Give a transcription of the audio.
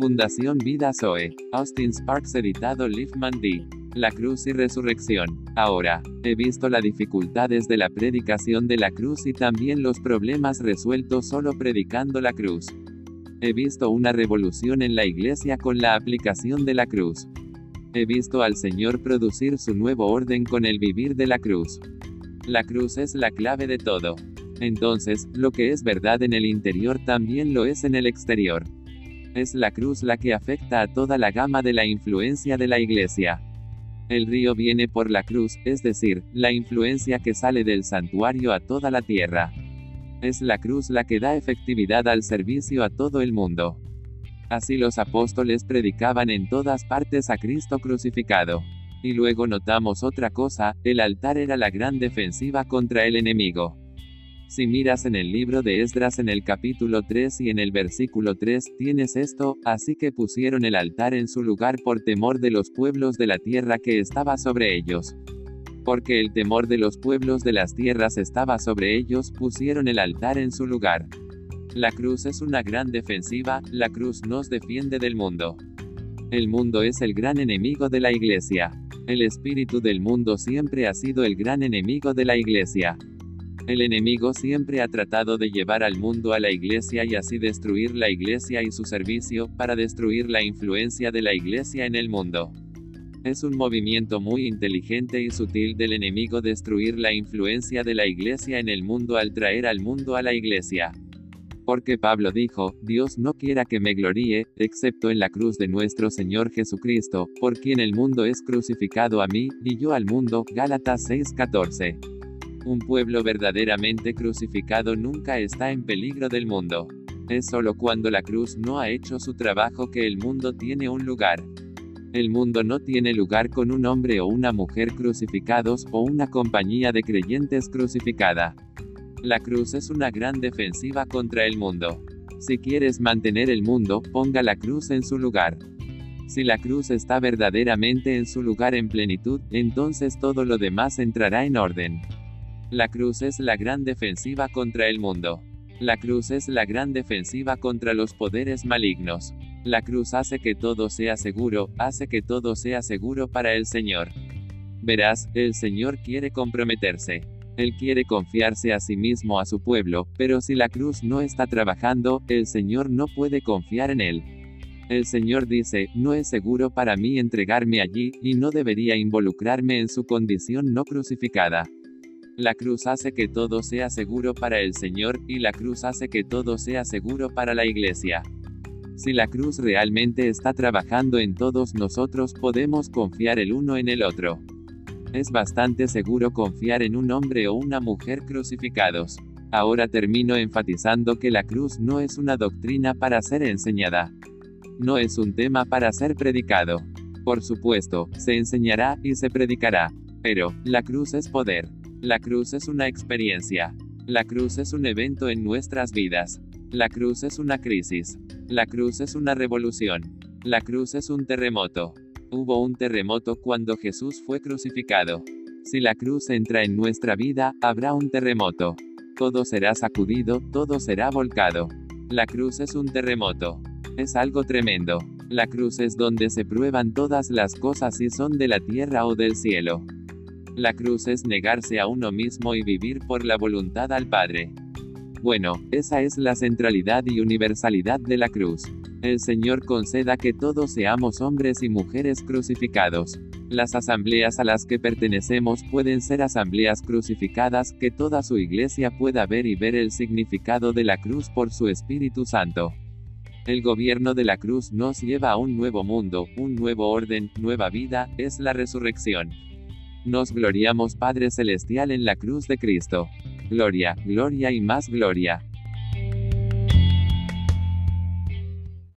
Fundación Vida Zoe. Austin Sparks editado Liefman D. La cruz y resurrección. Ahora, he visto las dificultades de la predicación de la cruz y también los problemas resueltos solo predicando la cruz. He visto una revolución en la iglesia con la aplicación de la cruz. He visto al Señor producir su nuevo orden con el vivir de la cruz. La cruz es la clave de todo. Entonces, lo que es verdad en el interior también lo es en el exterior. Es la cruz la que afecta a toda la gama de la influencia de la iglesia. El río viene por la cruz, es decir, la influencia que sale del santuario a toda la tierra. Es la cruz la que da efectividad al servicio a todo el mundo. Así los apóstoles predicaban en todas partes a Cristo crucificado. Y luego notamos otra cosa, el altar era la gran defensiva contra el enemigo. Si miras en el libro de Esdras en el capítulo 3 y en el versículo 3, tienes esto, así que pusieron el altar en su lugar por temor de los pueblos de la tierra que estaba sobre ellos. Porque el temor de los pueblos de las tierras estaba sobre ellos, pusieron el altar en su lugar. La cruz es una gran defensiva, la cruz nos defiende del mundo. El mundo es el gran enemigo de la iglesia. El espíritu del mundo siempre ha sido el gran enemigo de la iglesia. El enemigo siempre ha tratado de llevar al mundo a la iglesia y así destruir la iglesia y su servicio, para destruir la influencia de la iglesia en el mundo. Es un movimiento muy inteligente y sutil del enemigo destruir la influencia de la iglesia en el mundo al traer al mundo a la iglesia. Porque Pablo dijo, Dios no quiera que me gloríe, excepto en la cruz de nuestro Señor Jesucristo, por quien el mundo es crucificado a mí, y yo al mundo. Gálatas 6:14. Un pueblo verdaderamente crucificado nunca está en peligro del mundo. Es solo cuando la cruz no ha hecho su trabajo que el mundo tiene un lugar. El mundo no tiene lugar con un hombre o una mujer crucificados o una compañía de creyentes crucificada. La cruz es una gran defensiva contra el mundo. Si quieres mantener el mundo, ponga la cruz en su lugar. Si la cruz está verdaderamente en su lugar en plenitud, entonces todo lo demás entrará en orden. La cruz es la gran defensiva contra el mundo. La cruz es la gran defensiva contra los poderes malignos. La cruz hace que todo sea seguro, hace que todo sea seguro para el Señor. Verás, el Señor quiere comprometerse. Él quiere confiarse a sí mismo a su pueblo, pero si la cruz no está trabajando, el Señor no puede confiar en él. El Señor dice, no es seguro para mí entregarme allí, y no debería involucrarme en su condición no crucificada. La cruz hace que todo sea seguro para el Señor, y la cruz hace que todo sea seguro para la iglesia. Si la cruz realmente está trabajando en todos nosotros podemos confiar el uno en el otro. Es bastante seguro confiar en un hombre o una mujer crucificados. Ahora termino enfatizando que la cruz no es una doctrina para ser enseñada. No es un tema para ser predicado. Por supuesto, se enseñará y se predicará. Pero, la cruz es poder. La cruz es una experiencia. La cruz es un evento en nuestras vidas. La cruz es una crisis. La cruz es una revolución. La cruz es un terremoto. Hubo un terremoto cuando Jesús fue crucificado. Si la cruz entra en nuestra vida, habrá un terremoto. Todo será sacudido, todo será volcado. La cruz es un terremoto. Es algo tremendo. La cruz es donde se prueban todas las cosas si son de la tierra o del cielo. La cruz es negarse a uno mismo y vivir por la voluntad al Padre. Bueno, esa es la centralidad y universalidad de la cruz. El Señor conceda que todos seamos hombres y mujeres crucificados. Las asambleas a las que pertenecemos pueden ser asambleas crucificadas, que toda su iglesia pueda ver y ver el significado de la cruz por su Espíritu Santo. El gobierno de la cruz nos lleva a un nuevo mundo, un nuevo orden, nueva vida, es la resurrección. Nos gloriamos Padre Celestial en la cruz de Cristo. Gloria, gloria y más gloria.